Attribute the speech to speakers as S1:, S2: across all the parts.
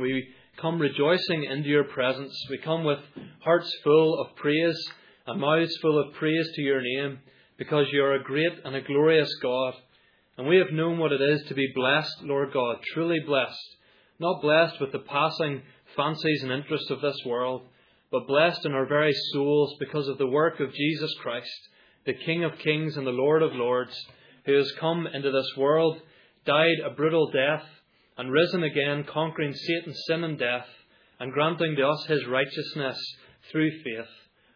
S1: We come rejoicing into your presence. We come with hearts full of praise and mouths full of praise to your name because you are a great and a glorious God. And we have known what it is to be blessed, Lord God, truly blessed. Not blessed with the passing fancies and interests of this world, but blessed in our very souls because of the work of Jesus Christ, the King of kings and the Lord of lords, who has come into this world, died a brutal death, and risen again, conquering Satan, sin, and death, and granting to us his righteousness through faith.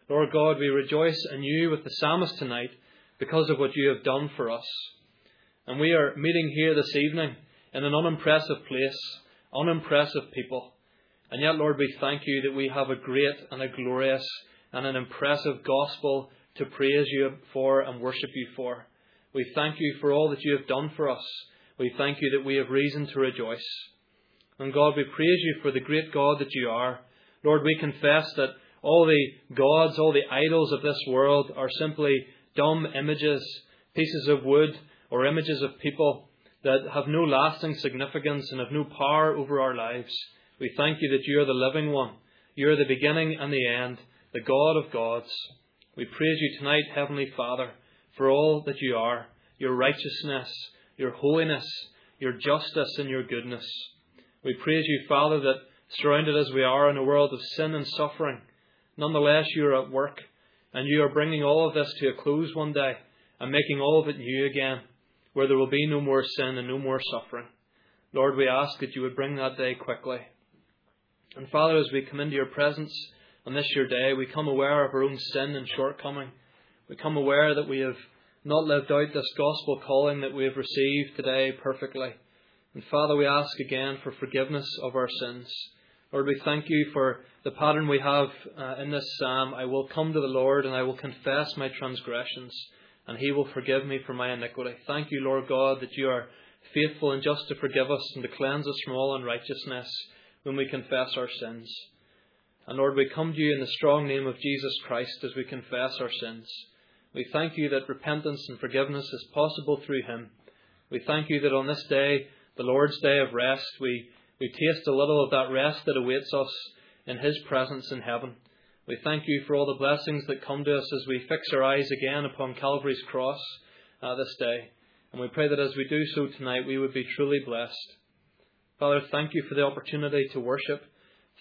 S1: Lord God, we rejoice in you with the psalmist tonight because of what you have done for us. And we are meeting here this evening in an unimpressive place, unimpressive people. And yet, Lord, we thank you that we have a great and a glorious and an impressive gospel to praise you for and worship you for. We thank you for all that you have done for us. We thank you that we have reason to rejoice. And God, we praise you for the great God that you are. Lord, we confess that all the gods, all the idols of this world are simply dumb images, pieces of wood, or images of people that have no lasting significance and have no power over our lives. We thank you that you are the living one. You are the beginning and the end, the God of gods. We praise you tonight, Heavenly Father, for all that you are, your righteousness, your holiness, your justice, and your goodness. We praise you, Father, that surrounded as we are in a world of sin and suffering, nonetheless you are at work, and you are bringing all of this to a close one day and making all of it new again, where there will be no more sin and no more suffering. Lord, we ask that you would bring that day quickly. And Father, as we come into your presence on this your day, we come aware of our own sin and shortcoming. We come aware that we have not lived out this gospel calling that we have received today perfectly. And Father, we ask again for forgiveness of our sins. Lord, we thank you for the pattern we have uh, in this psalm. I will come to the Lord and I will confess my transgressions, and he will forgive me for my iniquity. Thank you, Lord God, that you are faithful and just to forgive us and to cleanse us from all unrighteousness when we confess our sins. And Lord, we come to you in the strong name of Jesus Christ as we confess our sins. We thank you that repentance and forgiveness is possible through him. We thank you that on this day, the Lord's day of rest, we, we taste a little of that rest that awaits us in his presence in heaven. We thank you for all the blessings that come to us as we fix our eyes again upon Calvary's cross uh, this day. And we pray that as we do so tonight, we would be truly blessed. Father, thank you for the opportunity to worship.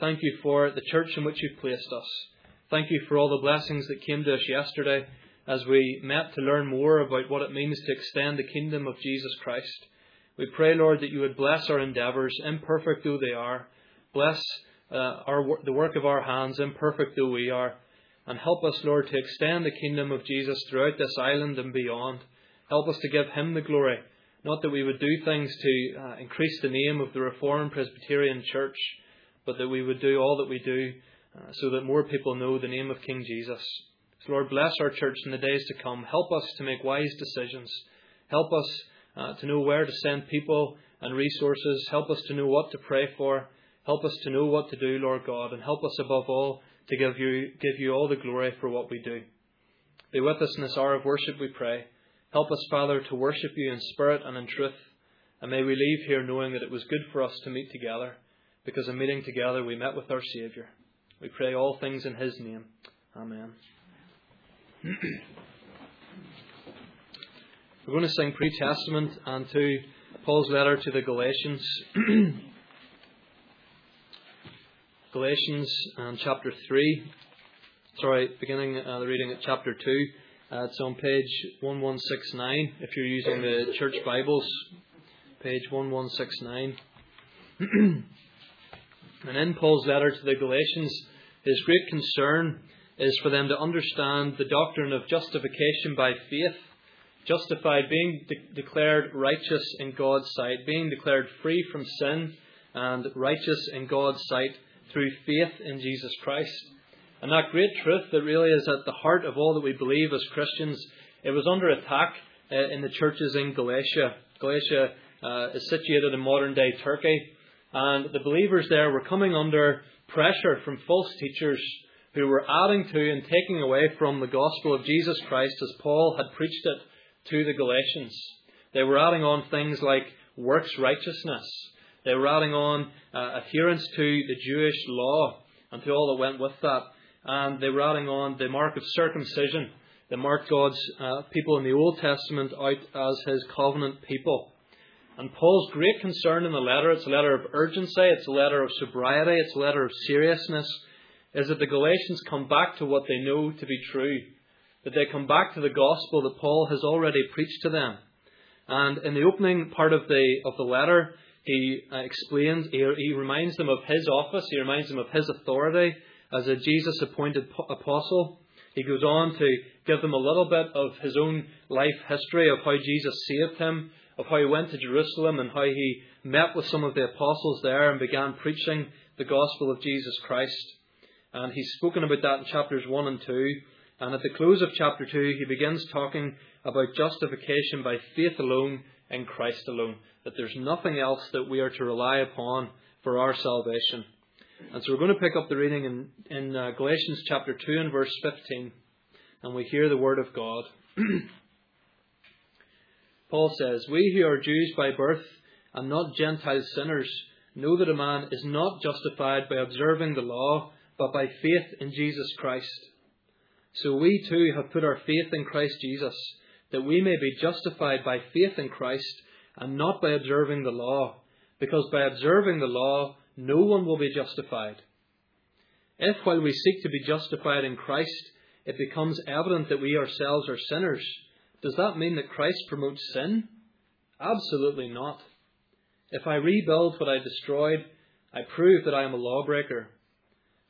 S1: Thank you for the church in which you've placed us. Thank you for all the blessings that came to us yesterday as we met to learn more about what it means to extend the kingdom of Jesus Christ. We pray, Lord, that you would bless our endeavours, imperfect though they are. Bless uh, our, the work of our hands, imperfect though we are. And help us, Lord, to extend the kingdom of Jesus throughout this island and beyond. Help us to give him the glory not that we would do things to uh, increase the name of the Reformed Presbyterian Church, but that we would do all that we do uh, so that more people know the name of King Jesus. Lord, bless our church in the days to come. Help us to make wise decisions. Help us uh, to know where to send people and resources. Help us to know what to pray for. Help us to know what to do, Lord God, and help us above all to give you, give you all the glory for what we do. Be with us in this hour of worship, we pray. Help us, Father, to worship you in spirit and in truth. And may we leave here knowing that it was good for us to meet together, because in meeting together we met with our Saviour. We pray all things in His name. Amen. We're going to sing pre Testament and to Paul's letter to the Galatians. Galatians and chapter 3. Sorry, beginning uh, the reading at chapter 2. Uh, it's on page 1169 if you're using the church Bibles. Page 1169. and in Paul's letter to the Galatians, his great concern is for them to understand the doctrine of justification by faith. Justified, being de- declared righteous in God's sight, being declared free from sin and righteous in God's sight through faith in Jesus Christ. And that great truth that really is at the heart of all that we believe as Christians, it was under attack uh, in the churches in Galatia. Galatia uh, is situated in modern day Turkey, and the believers there were coming under pressure from false teachers who were adding to and taking away from the gospel of Jesus Christ as Paul had preached it to the Galatians. They were adding on things like works righteousness They were adding on uh, adherence to the Jewish law and to all that went with that. And they were adding on the mark of circumcision that marked God's uh, people in the Old Testament out as his covenant people. And Paul's great concern in the letter, it's a letter of urgency, it's a letter of sobriety, it's a letter of seriousness, is that the Galatians come back to what they know to be true. That they come back to the gospel that Paul has already preached to them. And in the opening part of the, of the letter, he uh, explains, he, he reminds them of his office, he reminds them of his authority as a Jesus appointed apostle. He goes on to give them a little bit of his own life history of how Jesus saved him, of how he went to Jerusalem and how he met with some of the apostles there and began preaching the gospel of Jesus Christ. And he's spoken about that in chapters 1 and 2. And at the close of chapter 2, he begins talking about justification by faith alone in Christ alone. That there's nothing else that we are to rely upon for our salvation. And so we're going to pick up the reading in, in uh, Galatians chapter 2 and verse 15. And we hear the word of God. Paul says, We who are Jews by birth and not Gentile sinners know that a man is not justified by observing the law, but by faith in Jesus Christ. So we too have put our faith in Christ Jesus, that we may be justified by faith in Christ and not by observing the law, because by observing the law no one will be justified. If while we seek to be justified in Christ, it becomes evident that we ourselves are sinners, does that mean that Christ promotes sin? Absolutely not. If I rebuild what I destroyed, I prove that I am a lawbreaker.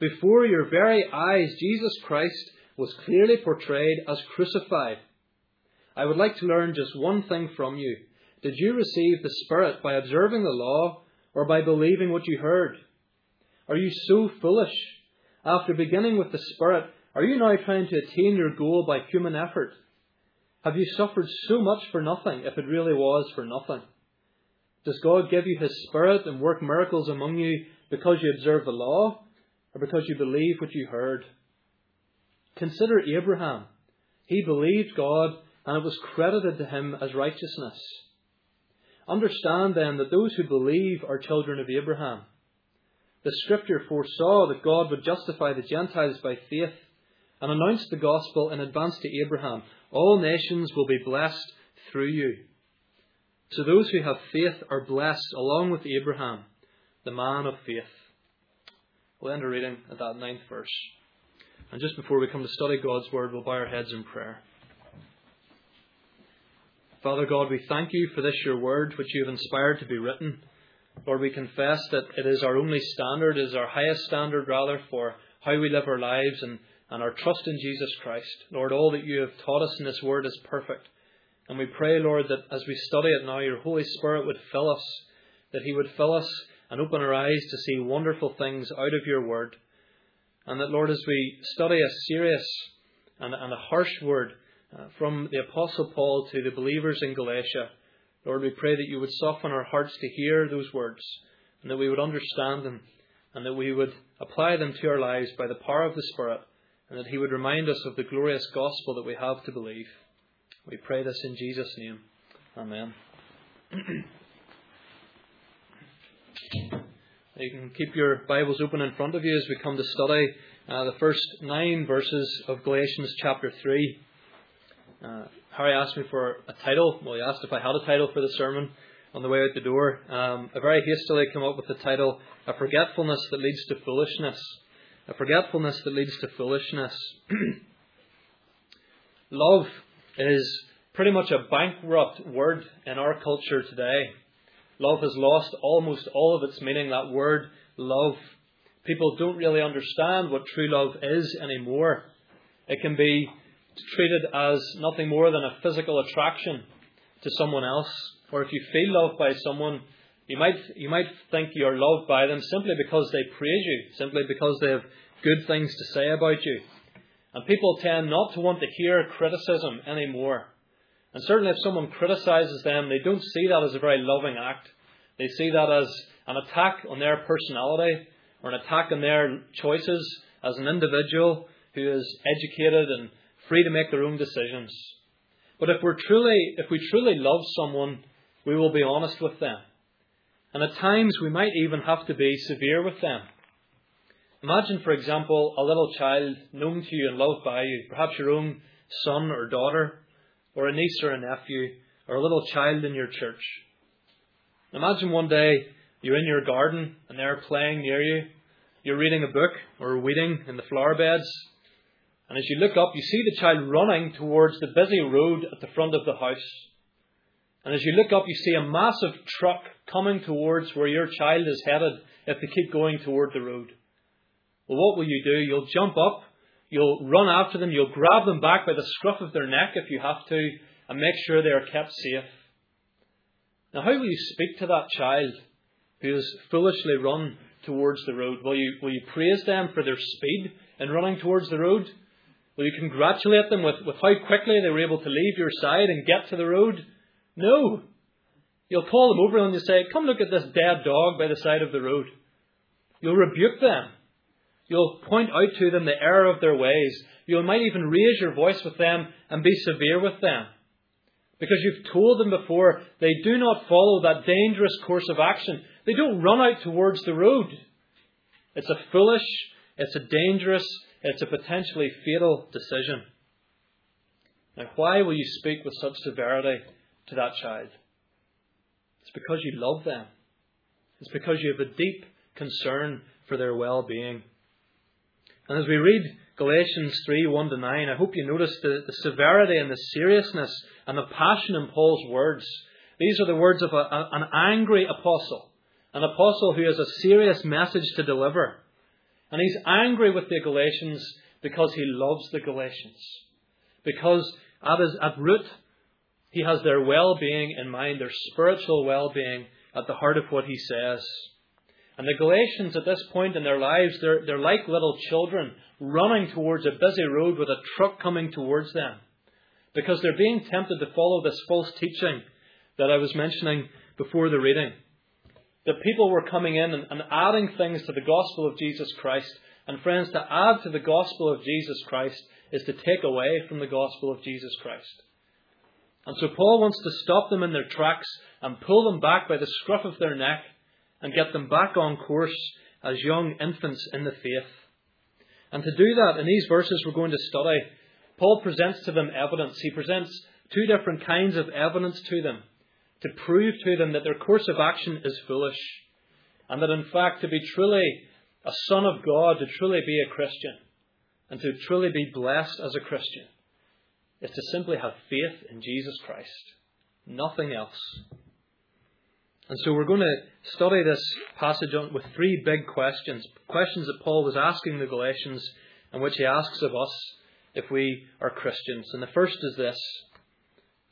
S1: Before your very eyes, Jesus Christ was clearly portrayed as crucified. I would like to learn just one thing from you. Did you receive the Spirit by observing the law or by believing what you heard? Are you so foolish? After beginning with the Spirit, are you now trying to attain your goal by human effort? Have you suffered so much for nothing if it really was for nothing? Does God give you His Spirit and work miracles among you because you observe the law? Or because you believe what you heard. Consider Abraham. He believed God, and it was credited to him as righteousness. Understand then that those who believe are children of Abraham. The scripture foresaw that God would justify the Gentiles by faith and announced the gospel in advance to Abraham. All nations will be blessed through you. So those who have faith are blessed along with Abraham, the man of faith. We'll end our reading at that ninth verse. And just before we come to study God's Word, we'll bow our heads in prayer. Father God, we thank you for this your Word, which you have inspired to be written. Lord, we confess that it is our only standard, is our highest standard, rather, for how we live our lives and, and our trust in Jesus Christ. Lord, all that you have taught us in this Word is perfect. And we pray, Lord, that as we study it now, your Holy Spirit would fill us, that He would fill us and open our eyes to see wonderful things out of your word. And that, Lord, as we study a serious and, and a harsh word uh, from the Apostle Paul to the believers in Galatia, Lord, we pray that you would soften our hearts to hear those words and that we would understand them and that we would apply them to our lives by the power of the Spirit and that He would remind us of the glorious gospel that we have to believe. We pray this in Jesus' name. Amen. You can keep your Bibles open in front of you as we come to study uh, the first nine verses of Galatians chapter 3. Uh, Harry asked me for a title. Well, he asked if I had a title for the sermon on the way out the door. Um, I very hastily came up with the title, A Forgetfulness That Leads to Foolishness. A Forgetfulness That Leads to Foolishness. Love is pretty much a bankrupt word in our culture today. Love has lost almost all of its meaning, that word love. People don't really understand what true love is anymore. It can be treated as nothing more than a physical attraction to someone else. Or if you feel loved by someone, You might, you might think you're loved by them simply because they praise you, simply because they have good things to say about you. And people tend not to want to hear criticism anymore. And certainly if someone criticizes them, they don't see that as a very loving act. They see that as an attack on their personality or an attack on their choices as an individual who is educated and free to make their own decisions. But if we're truly, if we truly love someone, we will be honest with them. And at times we might even have to be severe with them. Imagine, for example, a little child known to you and loved by you, perhaps your own son or daughter, or a niece or a nephew, or a little child in your church. Imagine one day you're in your garden and they're playing near you. You're reading a book or weeding in the flower beds. And as you look up, you see the child running towards the busy road at the front of the house. And as you look up, you see a massive truck coming towards where your child is headed if they keep going toward the road. Well, what will you do? You'll jump up, you'll run after them, you'll grab them back by the scruff of their neck if you have to, and make sure they are kept safe. Now, how will you speak to that child who has foolishly run towards the road? Will you, will you praise them for their speed in running towards the road? Will you congratulate them with, with how quickly they were able to leave your side and get to the road? No. You'll call them over and you say, Come look at this dead dog by the side of the road. You'll rebuke them. You'll point out to them the error of their ways. You might even raise your voice with them and be severe with them. Because you've told them before they do not follow that dangerous course of action. They don't run out towards the road. It's a foolish, it's a dangerous, it's a potentially fatal decision. Now, why will you speak with such severity to that child? It's because you love them. It's because you have a deep concern for their well being. And as we read Galatians 3 1 to 9, I hope you notice the, the severity and the seriousness and the passion in Paul's words. These are the words of a, a, an angry apostle, an apostle who has a serious message to deliver. And he's angry with the Galatians because he loves the Galatians. Because at, his, at root, he has their well being in mind, their spiritual well being at the heart of what he says. And the Galatians at this point in their lives, they're, they're like little children running towards a busy road with a truck coming towards them. Because they're being tempted to follow this false teaching that I was mentioning before the reading. That people were coming in and, and adding things to the gospel of Jesus Christ. And friends, to add to the gospel of Jesus Christ is to take away from the gospel of Jesus Christ. And so Paul wants to stop them in their tracks and pull them back by the scruff of their neck and get them back on course as young infants in the faith. And to do that, in these verses we're going to study, Paul presents to them evidence. He presents two different kinds of evidence to them to prove to them that their course of action is foolish. And that in fact, to be truly a son of God, to truly be a Christian, and to truly be blessed as a Christian, is to simply have faith in Jesus Christ. Nothing else. And so we're going to study this passage with three big questions. Questions that Paul was asking the Galatians and which he asks of us if we are Christians. And the first is this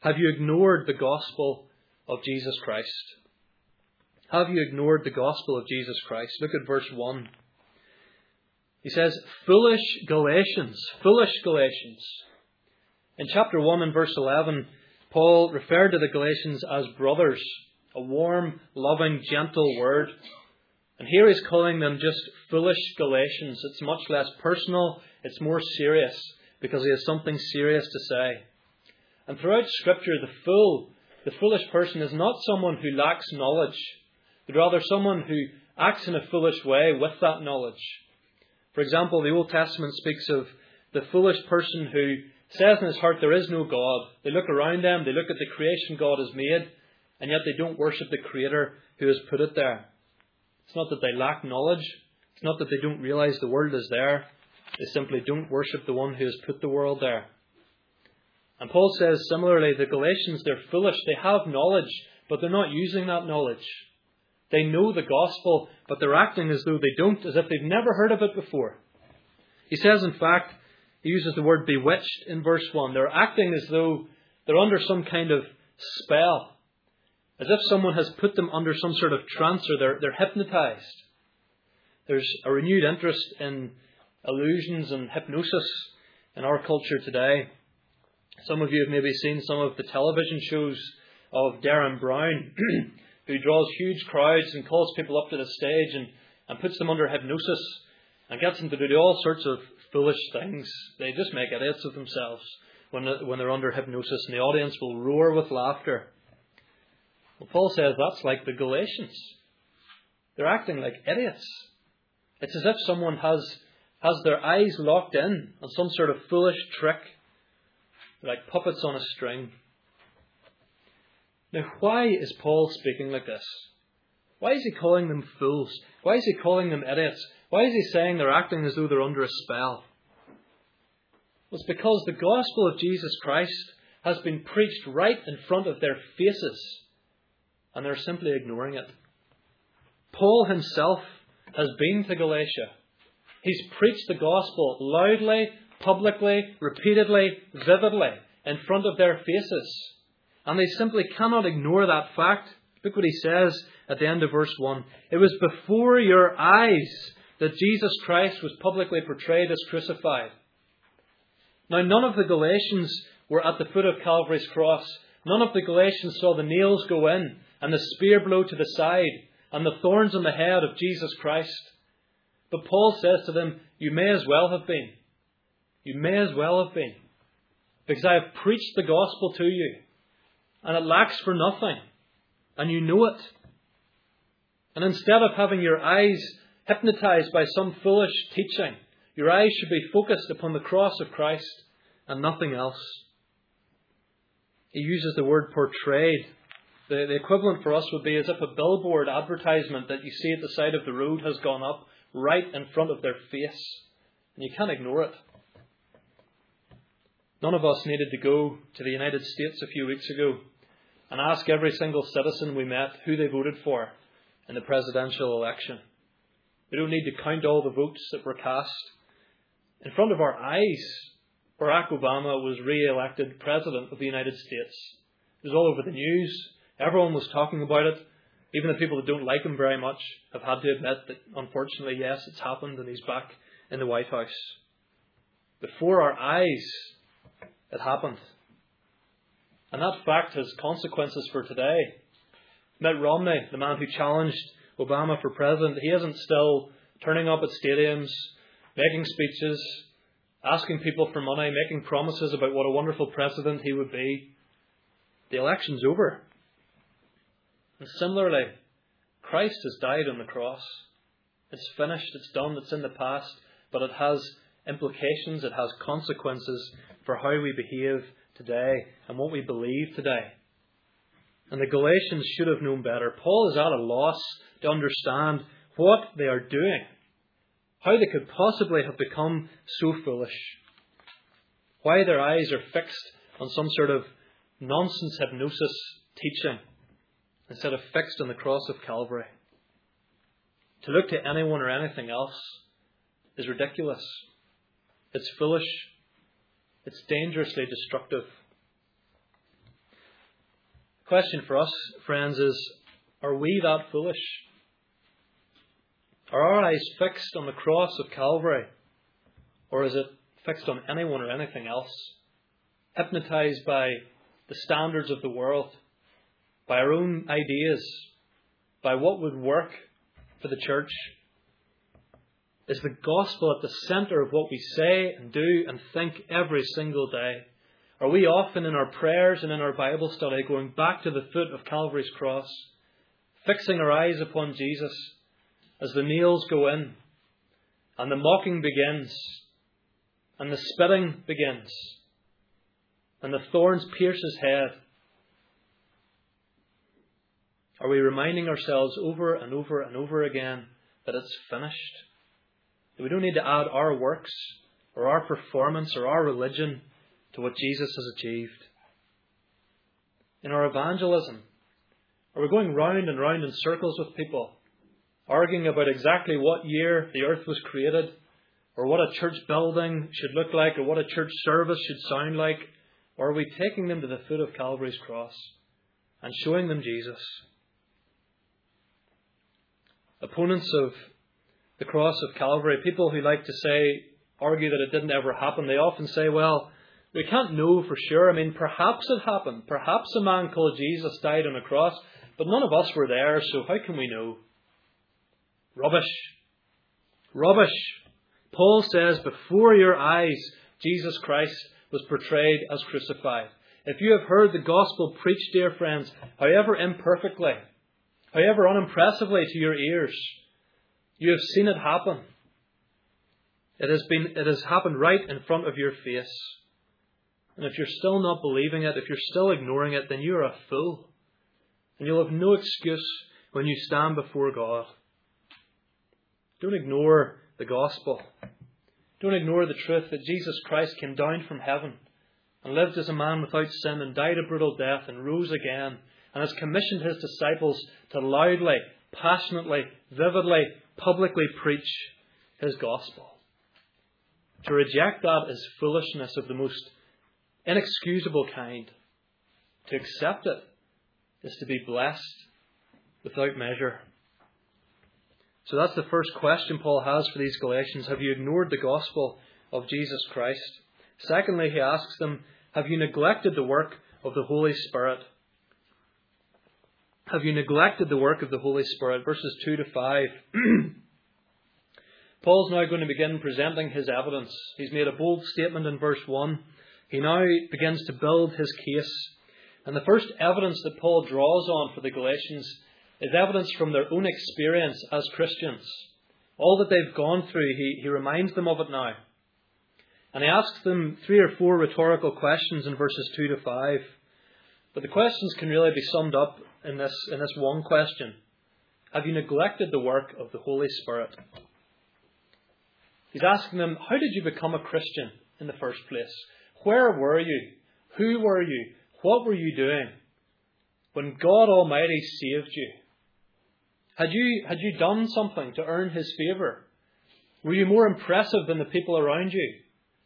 S1: Have you ignored the gospel of Jesus Christ? Have you ignored the gospel of Jesus Christ? Look at verse 1. He says, Foolish Galatians, foolish Galatians. In chapter 1 and verse 11, Paul referred to the Galatians as brothers a warm, loving, gentle word. And here he's calling them just foolish Galatians. It's much less personal, it's more serious, because he has something serious to say. And throughout Scripture, the fool, the foolish person, is not someone who lacks knowledge, but rather someone who acts in a foolish way with that knowledge. For example, the Old Testament speaks of the foolish person who says in his heart there is no God. They look around them, they look at the creation God has made, and yet they don't worship the Creator who has put it there. It's not that they lack knowledge. It's not that they don't realize the world is there. They simply don't worship the one who has put the world there. And Paul says similarly, the Galatians, they're foolish. They have knowledge, but they're not using that knowledge. They know the gospel, but they're acting as though they don't, as if they've never heard of it before. He says, in fact, he uses the word bewitched in verse 1. They're acting as though they're under some kind of spell. As if someone has put them under some sort of trance or they're, they're hypnotized. There's a renewed interest in illusions and hypnosis in our culture today. Some of you have maybe seen some of the television shows of Derren Brown, who draws huge crowds and calls people up to the stage and, and puts them under hypnosis and gets them to do all sorts of foolish things. They just make idiots of themselves when, when they're under hypnosis, and the audience will roar with laughter. Well, Paul says that's like the Galatians. They're acting like idiots. It's as if someone has, has their eyes locked in on some sort of foolish trick, like puppets on a string. Now, why is Paul speaking like this? Why is he calling them fools? Why is he calling them idiots? Why is he saying they're acting as though they're under a spell? Well, it's because the gospel of Jesus Christ has been preached right in front of their faces, and they're simply ignoring it. Paul himself has been to Galatia. He's preached the gospel loudly, publicly, repeatedly, vividly, in front of their faces. And they simply cannot ignore that fact. Look what he says at the end of verse 1. It was before your eyes that Jesus Christ was publicly portrayed as crucified. Now, none of the Galatians were at the foot of Calvary's cross. None of the Galatians saw the nails go in and the spear blow to the side and the thorns on the head of Jesus Christ. But Paul says to them, You may as well have been. You may as well have been. Because I have preached the gospel to you, and it lacks for nothing, and you know it. And instead of having your eyes hypnotized by some foolish teaching, your eyes should be focused upon the cross of Christ and nothing else. He uses the word portrayed the, the equivalent for us would be as if a billboard advertisement that you see at the side of the road has gone up right in front of their face, and you can't ignore it. None of us needed to go to the United States a few weeks ago and ask every single citizen we met who they voted for in the presidential election. We don't need to count all the votes that were cast. In front of our eyes, Barack Obama was re elected President of the United States. It was all over the news. Everyone was talking about it. Even the people that don't like him very much have had to admit that, unfortunately, yes, it's happened and he's back in the White House. Before our eyes, it happened. And that fact has consequences for today. Mitt Romney, the man who challenged Obama for president, he isn't still turning up at stadiums, making speeches, asking people for money, making promises about what a wonderful president he would be. The election's over. And similarly, Christ has died on the cross. It's finished, it's done, it's in the past, but it has implications, it has consequences for how we behave today and what we believe today. And the Galatians should have known better. Paul is at a loss to understand what they are doing, how they could possibly have become so foolish, why their eyes are fixed on some sort of nonsense hypnosis teaching instead of fixed on the cross of Calvary. To look to anyone or anything else is ridiculous. It's foolish. It's dangerously destructive. The question for us, friends, is are we that foolish? Are our eyes fixed on the cross of Calvary? Or is it fixed on anyone or anything else? Hypnotized by the standards of the world? By our own ideas, by what would work for the church? Is the gospel at the centre of what we say and do and think every single day? Are we often in our prayers and in our Bible study going back to the foot of Calvary's cross, fixing our eyes upon Jesus as the nails go in and the mocking begins and the spitting begins and the thorns pierce his head are we reminding ourselves over and over and over again that it's finished? That we don't need to add our works or our performance or our religion to what Jesus has achieved? In our evangelism, are we going round and round in circles with people, arguing about exactly what year the earth was created, or what a church building should look like, or what a church service should sound like? Or are we taking them to the foot of Calvary's cross? and showing them Jesus. Opponents of the cross of Calvary, people who like to say, argue that it didn't ever happen, they often say, well, we can't know for sure. I mean, perhaps it happened. Perhaps a man called Jesus died on a cross, but none of us were there, so how can we know? Rubbish. Rubbish. Paul says, before your eyes, Jesus Christ was portrayed as crucified. If you have heard the gospel preached, dear friends, however imperfectly, however unimpressively to your ears, you have seen it happen. It has been, it has happened right in front of your face. And if you're still not believing it, if you're still ignoring it, then you're a fool. And you'll have no excuse when you stand before God. Don't ignore the gospel. Don't ignore the truth that Jesus Christ came down from heaven and lived as a man without sin and died a brutal death and rose again and has commissioned his disciples to loudly, passionately, vividly, publicly preach his gospel. To reject that is foolishness of the most inexcusable kind. To accept it is to be blessed without measure. So that's the first question Paul has for these Galatians. Have you ignored the gospel of Jesus Christ? Secondly, he asks them, Have you neglected the work of the Holy Spirit? Have you neglected the work of the Holy Spirit? Verses 2 to 5. Paul's now going to begin presenting his evidence. He's made a bold statement in verse 1. He now begins to build his case. And the first evidence that Paul draws on for the Galatians is evidence from their own experience as Christians. All that they've gone through, he, he reminds them of it now. And he asks them three or four rhetorical questions in verses 2 to 5. But the questions can really be summed up in this, in this one question Have you neglected the work of the Holy Spirit? He's asking them, How did you become a Christian in the first place? Where were you? Who were you? What were you doing when God Almighty saved you? Had you, had you done something to earn His favour? Were you more impressive than the people around you?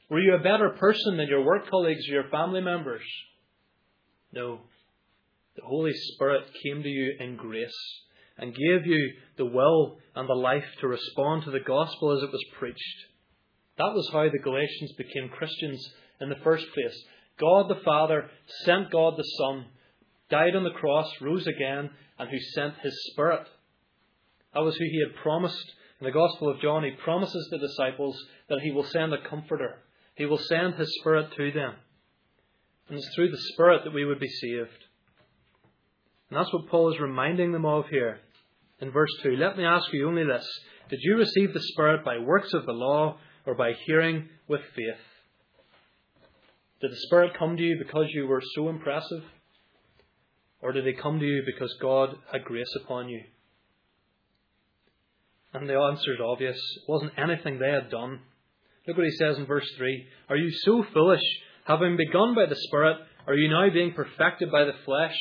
S1: Were you a better person than your work colleagues or your family members? No. The Holy Spirit came to you in grace and gave you the will and the life to respond to the gospel as it was preached. That was how the Galatians became Christians in the first place. God the Father sent God the Son, died on the cross, rose again, and who sent His Spirit that was who he had promised. In the Gospel of John, he promises the disciples that he will send a comforter. He will send his Spirit to them. And it's through the Spirit that we would be saved. And that's what Paul is reminding them of here in verse 2. Let me ask you only this Did you receive the Spirit by works of the law or by hearing with faith? Did the Spirit come to you because you were so impressive? Or did he come to you because God had grace upon you? And the answer is obvious. It wasn't anything they had done. Look what he says in verse 3 Are you so foolish? Having begun by the Spirit, are you now being perfected by the flesh?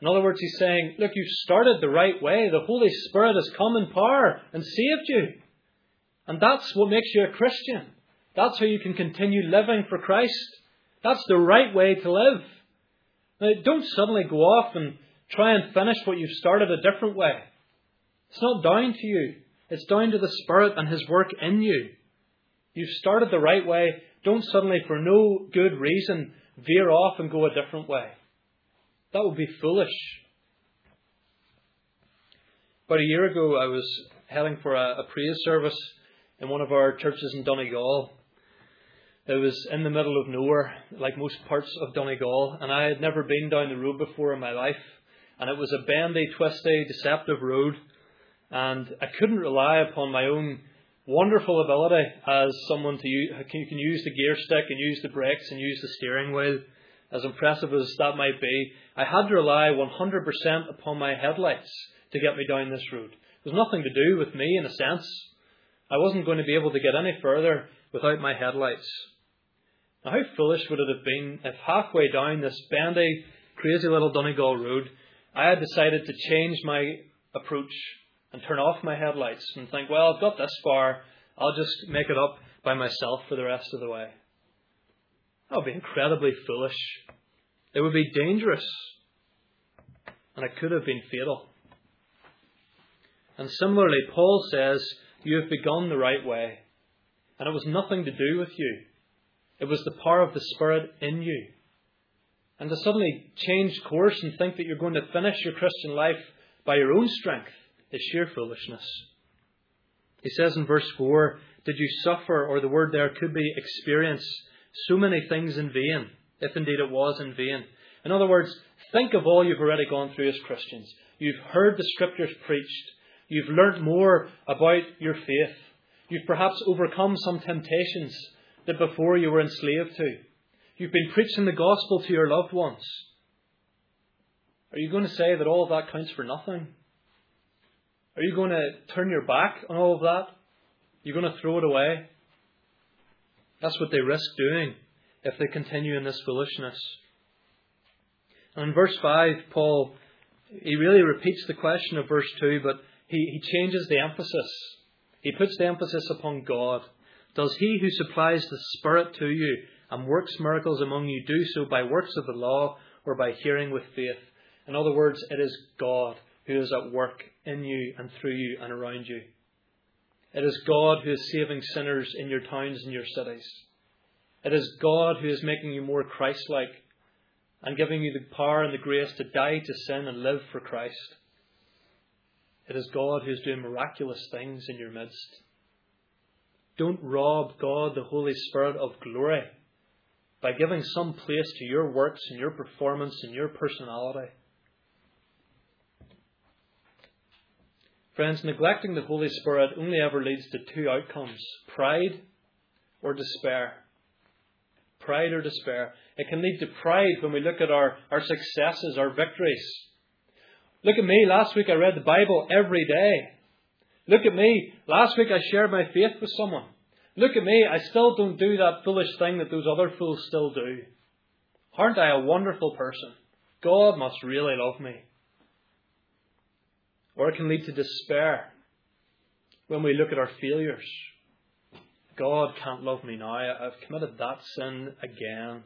S1: In other words, he's saying, Look, you've started the right way. The Holy Spirit has come in power and saved you. And that's what makes you a Christian. That's how you can continue living for Christ. That's the right way to live. Now, don't suddenly go off and try and finish what you've started a different way. It's not down to you. It's down to the Spirit and His work in you. You've started the right way. Don't suddenly, for no good reason, veer off and go a different way. That would be foolish. About a year ago, I was heading for a, a praise service in one of our churches in Donegal. It was in the middle of nowhere, like most parts of Donegal, and I had never been down the road before in my life. And it was a bendy, twisty, deceptive road and I couldn't rely upon my own wonderful ability as someone to use, you can use the gear stick and use the brakes and use the steering wheel, as impressive as that might be. I had to rely 100% upon my headlights to get me down this road. It was nothing to do with me in a sense. I wasn't going to be able to get any further without my headlights. Now, how foolish would it have been if halfway down this bendy, crazy little Donegal road, I had decided to change my approach and turn off my headlights and think, well, I've got this far, I'll just make it up by myself for the rest of the way. That would be incredibly foolish. It would be dangerous. and it could have been fatal. And similarly, Paul says, You have begun the right way, and it was nothing to do with you. It was the power of the Spirit in you. And to suddenly change course and think that you're going to finish your Christian life by your own strength is sheer foolishness. He says in verse 4 Did you suffer, or the word there could be experience, so many things in vain, if indeed it was in vain? In other words, think of all you've already gone through as Christians. You've heard the Scriptures preached. You've learnt more about your faith. You've perhaps overcome some temptations that before you were enslaved to. You've been preaching the gospel to your loved ones. Are you going to say that all of that counts for nothing? Are you going to turn your back on all of that? You're going to throw it away? That's what they risk doing if they continue in this foolishness. And in verse 5, Paul, he really repeats the question of verse 2, but he, he changes the emphasis. He puts the emphasis upon God. Does he who supplies the Spirit to you and works miracles among you do so by works of the law or by hearing with faith? In other words, it is God who is at work in you and through you and around you. It is God who is saving sinners in your towns and your cities. It is God who is making you more Christ like and giving you the power and the grace to die to sin and live for Christ. It is God who is doing miraculous things in your midst. Don't rob God, the Holy Spirit, of glory by giving some place to your works and your performance and your personality. Friends, neglecting the Holy Spirit only ever leads to two outcomes pride or despair. Pride or despair. It can lead to pride when we look at our, our successes, our victories. Look at me. Last week I read the Bible every day. Look at me. Last week I shared my faith with someone. Look at me. I still don't do that foolish thing that those other fools still do. Aren't I a wonderful person? God must really love me or it can lead to despair when we look at our failures. God can't love me now. I've committed that sin again.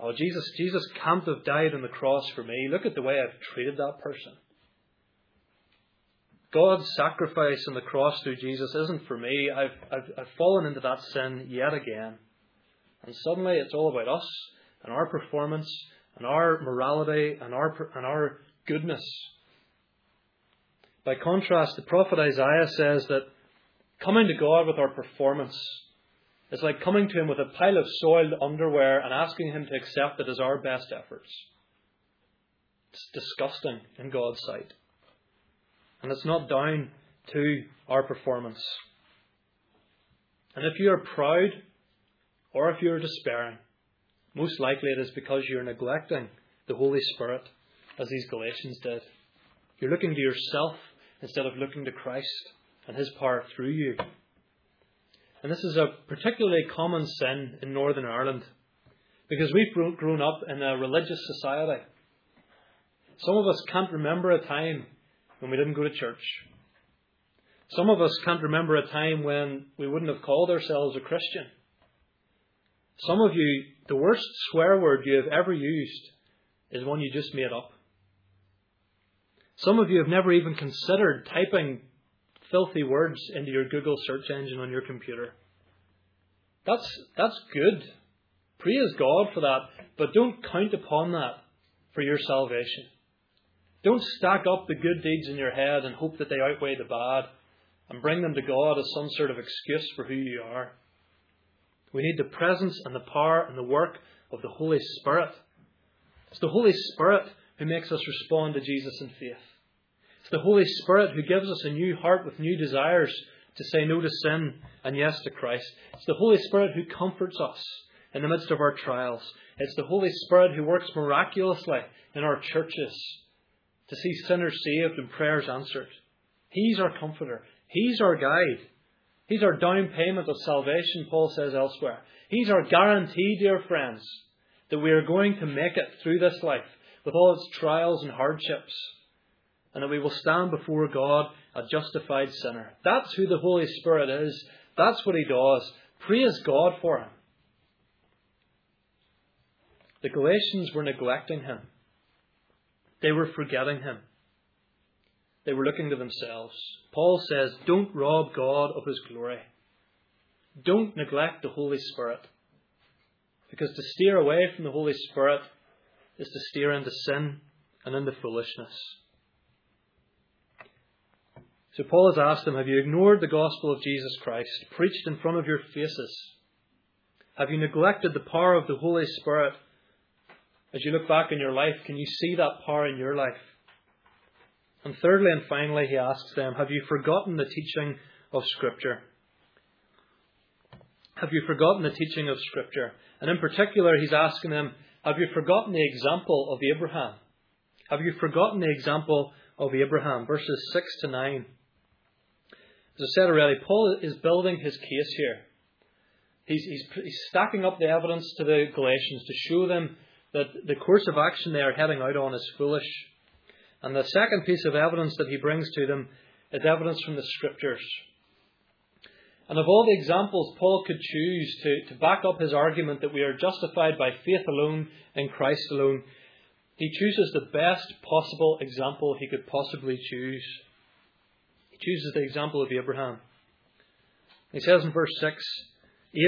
S1: Oh, Jesus, Jesus can't have died on the cross for me. Look at the way I've treated that person. God's sacrifice on the cross through Jesus isn't for me. I've, I've, I've fallen into that sin yet again. And suddenly it's all about us and our performance and our morality and our, and our goodness. By contrast, the prophet Isaiah says that coming to God with our performance is like coming to Him with a pile of soiled underwear and asking Him to accept it as our best efforts. It's disgusting in God's sight. And it's not down to our performance. And if you are proud or if you are despairing, most likely it is because you're neglecting the Holy Spirit, as these Galatians did. You're looking to yourself instead of looking to Christ and His power through you. And this is a particularly common sin in Northern Ireland because we've grown up in a religious society. Some of us can't remember a time when we didn't go to church. Some of us can't remember a time when we wouldn't have called ourselves a Christian. Some of you, the worst swear word you have ever used is one you just made up. Some of you have never even considered typing filthy words into your Google search engine on your computer. That's, that's good. Praise God for that, but don't count upon that for your salvation. Don't stack up the good deeds in your head and hope that they outweigh the bad and bring them to God as some sort of excuse for who you are. We need the presence and the power and the work of the Holy Spirit. It's the Holy Spirit who makes us respond to Jesus in faith. The Holy Spirit who gives us a new heart with new desires to say no to sin and yes to Christ. It's the Holy Spirit who comforts us in the midst of our trials. It's the Holy Spirit who works miraculously in our churches to see sinners saved and prayers answered. He's our comforter. He's our guide. He's our down payment of salvation, Paul says elsewhere. He's our guarantee, dear friends, that we are going to make it through this life with all its trials and hardships, and that we will stand before God a justified sinner. That's who the Holy Spirit is. That's what He does. Praise God for Him. The Galatians were neglecting Him. They were forgetting him. They were looking to themselves. Paul says, Don't rob God of his glory. Don't neglect the Holy Spirit. Because to steer away from the Holy Spirit is to steer into sin and into foolishness. So Paul has asked them, Have you ignored the gospel of Jesus Christ, preached in front of your faces? Have you neglected the power of the Holy Spirit? As you look back in your life, can you see that power in your life? And thirdly and finally, he asks them, Have you forgotten the teaching of Scripture? Have you forgotten the teaching of Scripture? And in particular, he's asking them, Have you forgotten the example of Abraham? Have you forgotten the example of Abraham? Verses 6 to 9. As I said already, Paul is building his case here. He's, he's, he's stacking up the evidence to the Galatians to show them that the course of action they are heading out on is foolish. And the second piece of evidence that he brings to them is evidence from the Scriptures. And of all the examples Paul could choose to, to back up his argument that we are justified by faith alone in Christ alone, he chooses the best possible example he could possibly choose. Chooses the example of Abraham. He says in verse 6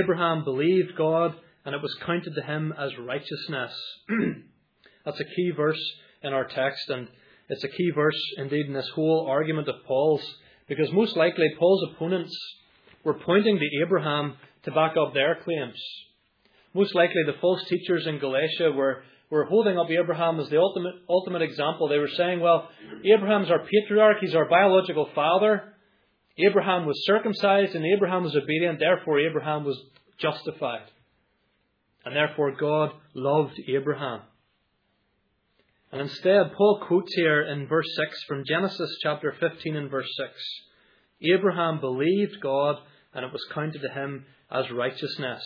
S1: Abraham believed God, and it was counted to him as righteousness. That's a key verse in our text, and it's a key verse indeed in this whole argument of Paul's, because most likely Paul's opponents were pointing to Abraham to back up their claims. Most likely the false teachers in Galatia were, were holding up Abraham as the ultimate, ultimate example. They were saying, well, Abraham's our patriarch, he's our biological father. Abraham was circumcised and Abraham was obedient, therefore Abraham was justified. And therefore God loved Abraham. And instead, Paul quotes here in verse 6 from Genesis chapter 15 and verse 6 Abraham believed God, and it was counted to him as righteousness.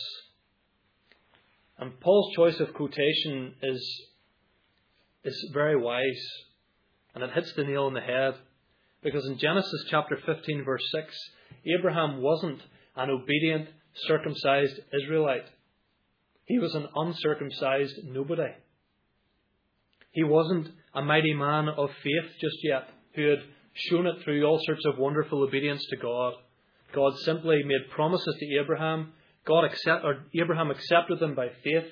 S1: And Paul's choice of quotation is, is very wise, and it hits the nail on the head. Because in Genesis chapter 15, verse 6, Abraham wasn't an obedient, circumcised Israelite. He was an uncircumcised nobody. He wasn't a mighty man of faith just yet who had shown it through all sorts of wonderful obedience to God. God simply made promises to Abraham. God accept, or Abraham accepted them by faith,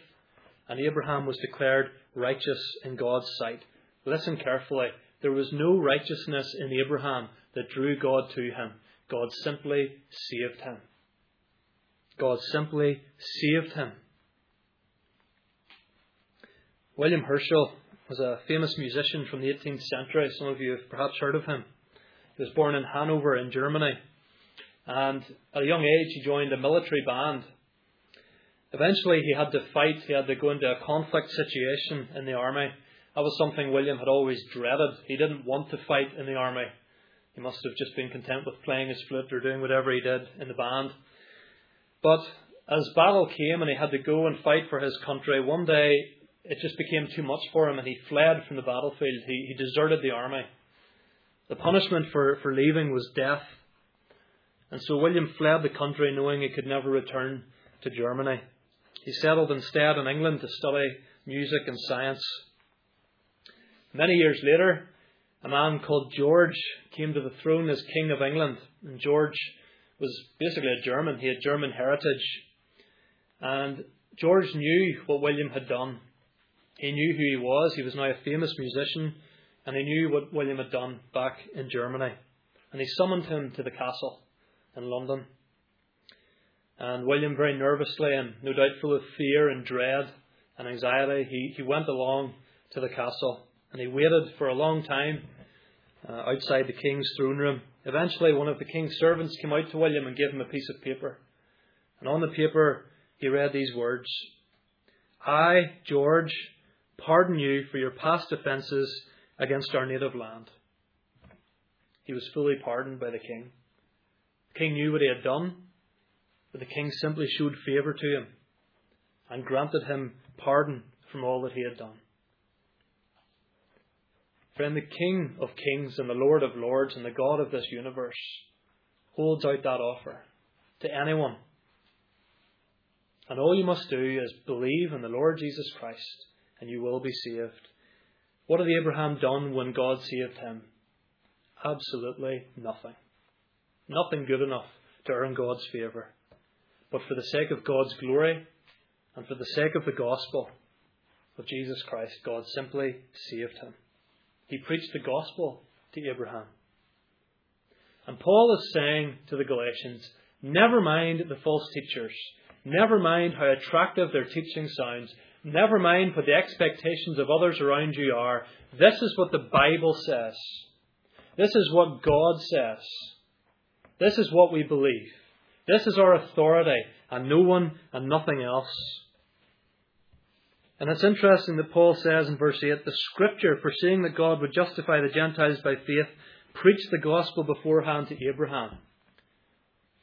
S1: and Abraham was declared righteous in God's sight. Listen carefully. There was no righteousness in Abraham that drew God to him. God simply saved him. God simply saved him. William Herschel was a famous musician from the 18th century. Some of you have perhaps heard of him. He was born in Hanover in Germany. And at a young age, he joined a military band. Eventually, he had to fight. He had to go into a conflict situation in the army. That was something William had always dreaded. He didn't want to fight in the army. He must have just been content with playing his flute or doing whatever he did in the band. But as battle came and he had to go and fight for his country, one day it just became too much for him and he fled from the battlefield. He, he deserted the army. The punishment for, for leaving was death. And so William fled the country knowing he could never return to Germany. He settled instead in England to study music and science. Many years later, a man called George came to the throne as King of England. And George was basically a German. He had German heritage. And George knew what William had done. He knew who he was. He was now a famous musician. And he knew what William had done back in Germany. And he summoned him to the castle in London. And William, very nervously and no doubt full of fear and dread and anxiety, he, he went along to the castle and he waited for a long time uh, outside the king's throne room. Eventually, one of the king's servants came out to William and gave him a piece of paper. And on the paper, he read these words I, George, pardon you for your past offences against our native land. He was fully pardoned by the king. King knew what he had done, but the king simply showed favour to him and granted him pardon from all that he had done. Friend, the King of kings and the Lord of lords and the God of this universe holds out that offer to anyone. And all you must do is believe in the Lord Jesus Christ, and you will be saved. What had Abraham done when God saved him? Absolutely nothing. Nothing good enough to earn God's favour. But for the sake of God's glory and for the sake of the gospel of Jesus Christ, God simply saved him. He preached the gospel to Abraham. And Paul is saying to the Galatians, never mind the false teachers, never mind how attractive their teaching sounds, never mind what the expectations of others around you are. This is what the Bible says. This is what God says. This is what we believe. This is our authority, and no one and nothing else. And it's interesting that Paul says in verse 8 the scripture, foreseeing that God would justify the Gentiles by faith, preached the gospel beforehand to Abraham.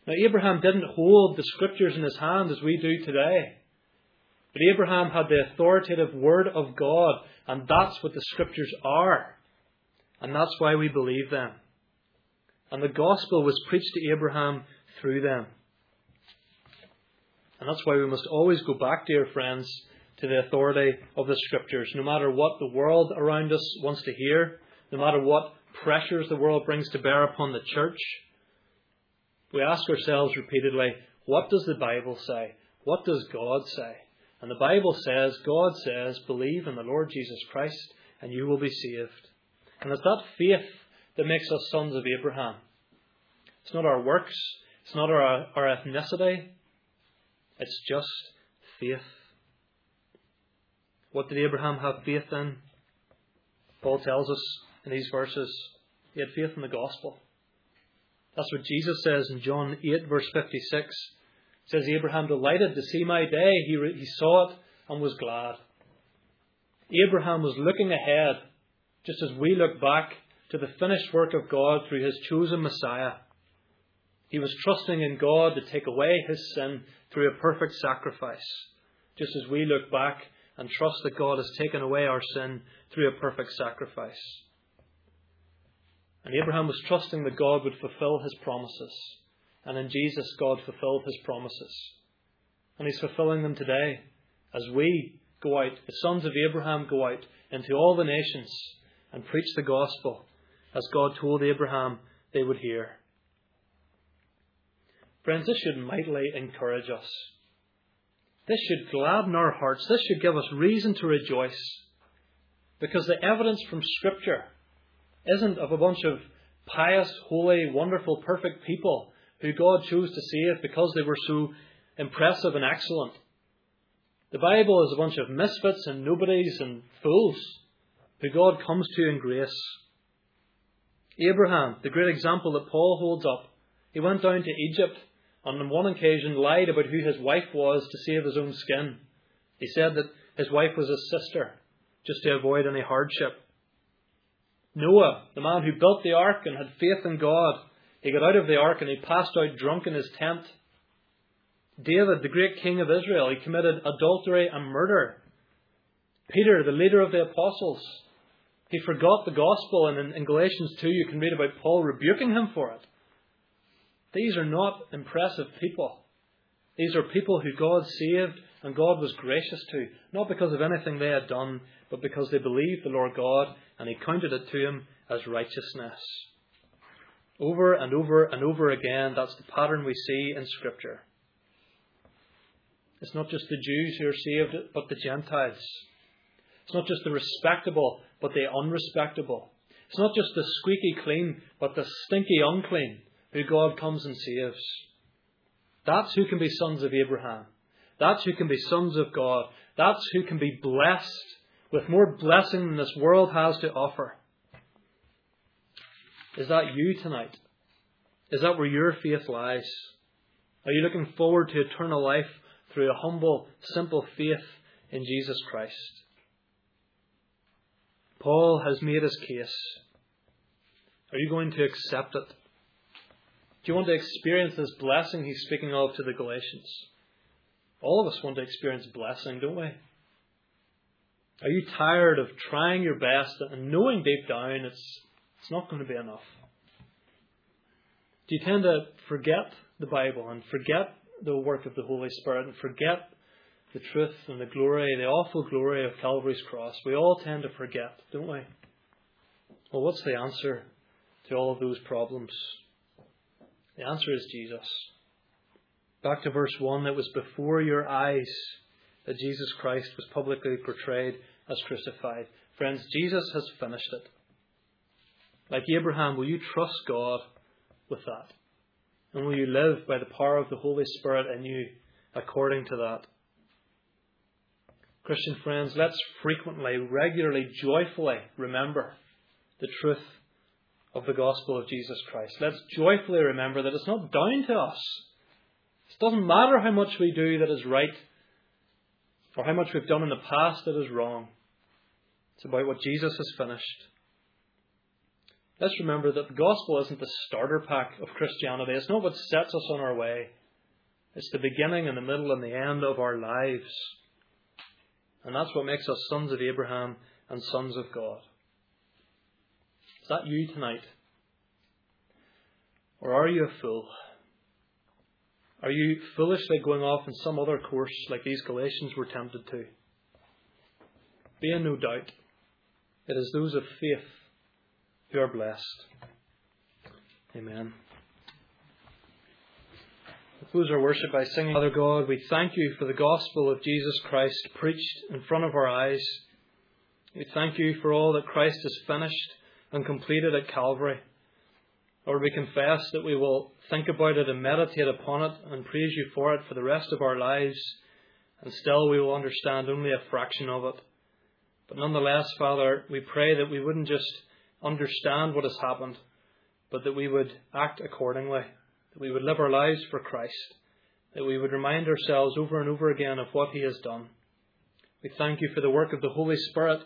S1: Now, Abraham didn't hold the scriptures in his hand as we do today. But Abraham had the authoritative word of God, and that's what the scriptures are. And that's why we believe them. And the gospel was preached to Abraham through them. And that's why we must always go back, dear friends, to the authority of the Scriptures. No matter what the world around us wants to hear, no matter what pressures the world brings to bear upon the church, we ask ourselves repeatedly, what does the Bible say? What does God say? And the Bible says, God says, believe in the Lord Jesus Christ and you will be saved. And it's that faith that makes us sons of Abraham. It's not our works, it's not our, our ethnicity, it's just faith. What did Abraham have faith in? Paul tells us in these verses he had faith in the gospel. That's what Jesus says in John 8, verse 56. He says, Abraham delighted to see my day. He, re- he saw it and was glad. Abraham was looking ahead, just as we look back to the finished work of God through his chosen Messiah. He was trusting in God to take away his sin through a perfect sacrifice, just as we look back and trust that God has taken away our sin through a perfect sacrifice. And Abraham was trusting that God would fulfill his promises. And in Jesus, God fulfilled his promises. And he's fulfilling them today as we go out, the sons of Abraham go out into all the nations and preach the gospel as God told Abraham they would hear. Friends, this should mightily encourage us. This should gladden our hearts. This should give us reason to rejoice. Because the evidence from Scripture isn't of a bunch of pious, holy, wonderful, perfect people who God chose to save because they were so impressive and excellent. The Bible is a bunch of misfits and nobodies and fools who God comes to in grace. Abraham, the great example that Paul holds up, he went down to Egypt and on one occasion lied about who his wife was to save his own skin. He said that his wife was his sister, just to avoid any hardship. Noah, the man who built the ark and had faith in God, he got out of the ark and he passed out drunk in his tent. David, the great king of Israel, he committed adultery and murder. Peter, the leader of the apostles, he forgot the gospel, and in, in Galatians 2 you can read about Paul rebuking him for it. These are not impressive people. These are people who God saved and God was gracious to, not because of anything they had done, but because they believed the Lord God and He counted it to them as righteousness. Over and over and over again, that's the pattern we see in Scripture. It's not just the Jews who are saved, but the Gentiles. It's not just the respectable, but the unrespectable. It's not just the squeaky clean, but the stinky unclean who God comes and saves. That's who can be sons of Abraham. That's who can be sons of God. That's who can be blessed with more blessing than this world has to offer. Is that you tonight? Is that where your faith lies? Are you looking forward to eternal life through a humble, simple faith in Jesus Christ? Paul has made his case. Are you going to accept it? Do you want to experience this blessing he's speaking of to the Galatians? All of us want to experience blessing, don't we? Are you tired of trying your best and knowing deep down it's, it's not going to be enough? Do you tend to forget the Bible and forget the work of the Holy Spirit and forget the truth and the glory, the awful glory of Calvary's cross, we all tend to forget, don't we? Well, what's the answer to all of those problems? The answer is Jesus. Back to verse 1 it was before your eyes that Jesus Christ was publicly portrayed as crucified. Friends, Jesus has finished it. Like Abraham, will you trust God with that? And will you live by the power of the Holy Spirit in you according to that? Christian friends, let's frequently, regularly, joyfully remember the truth of the gospel of Jesus Christ. Let's joyfully remember that it's not down to us. It doesn't matter how much we do that is right or how much we've done in the past that is wrong. It's about what Jesus has finished. Let's remember that the gospel isn't the starter pack of Christianity. It's not what sets us on our way. It's the beginning and the middle and the end of our lives. And that's what makes us sons of Abraham and sons of God. Is that you tonight? Or are you a fool? Are you foolishly going off in some other course like these Galatians were tempted to? Be in no doubt. It is those of faith who are blessed. Amen. Close our worship by singing, Father God, we thank you for the gospel of Jesus Christ preached in front of our eyes. We thank you for all that Christ has finished and completed at Calvary. Lord, we confess that we will think about it and meditate upon it and praise you for it for the rest of our lives, and still we will understand only a fraction of it. But nonetheless, Father, we pray that we wouldn't just understand what has happened, but that we would act accordingly, that we would live our lives for Christ, that we would remind ourselves over and over again of what He has done. We thank you for the work of the Holy Spirit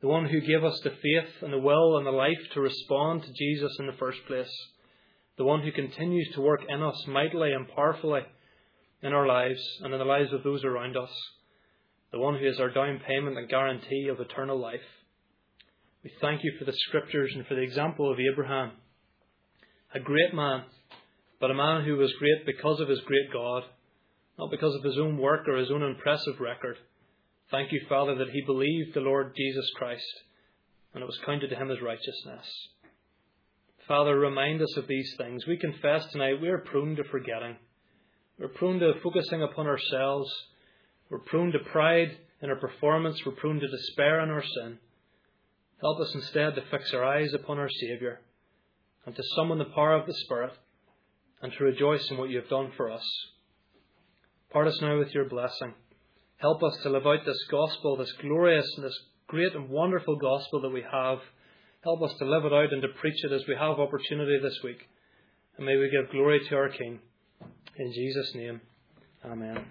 S1: the one who gave us the faith and the will and the life to respond to Jesus in the first place, the one who continues to work in us mightily and powerfully in our lives and in the lives of those around us, the one who is our down payment and guarantee of eternal life. We thank you for the scriptures and for the example of Abraham, a great man, but a man who was great because of his great God, not because of his own work or his own impressive record. Thank you, Father, that he believed the Lord Jesus Christ and it was counted to him as righteousness. Father, remind us of these things. We confess tonight we are prone to forgetting. We're prone to focusing upon ourselves. We're prone to pride in our performance. We're prone to despair in our sin. Help us instead to fix our eyes upon our Saviour and to summon the power of the Spirit and to rejoice in what you have done for us. Part us now with your blessing. Help us to live out this gospel, this glorious and this great and wonderful gospel that we have. Help us to live it out and to preach it as we have opportunity this week. And may we give glory to our King. In Jesus' name, Amen.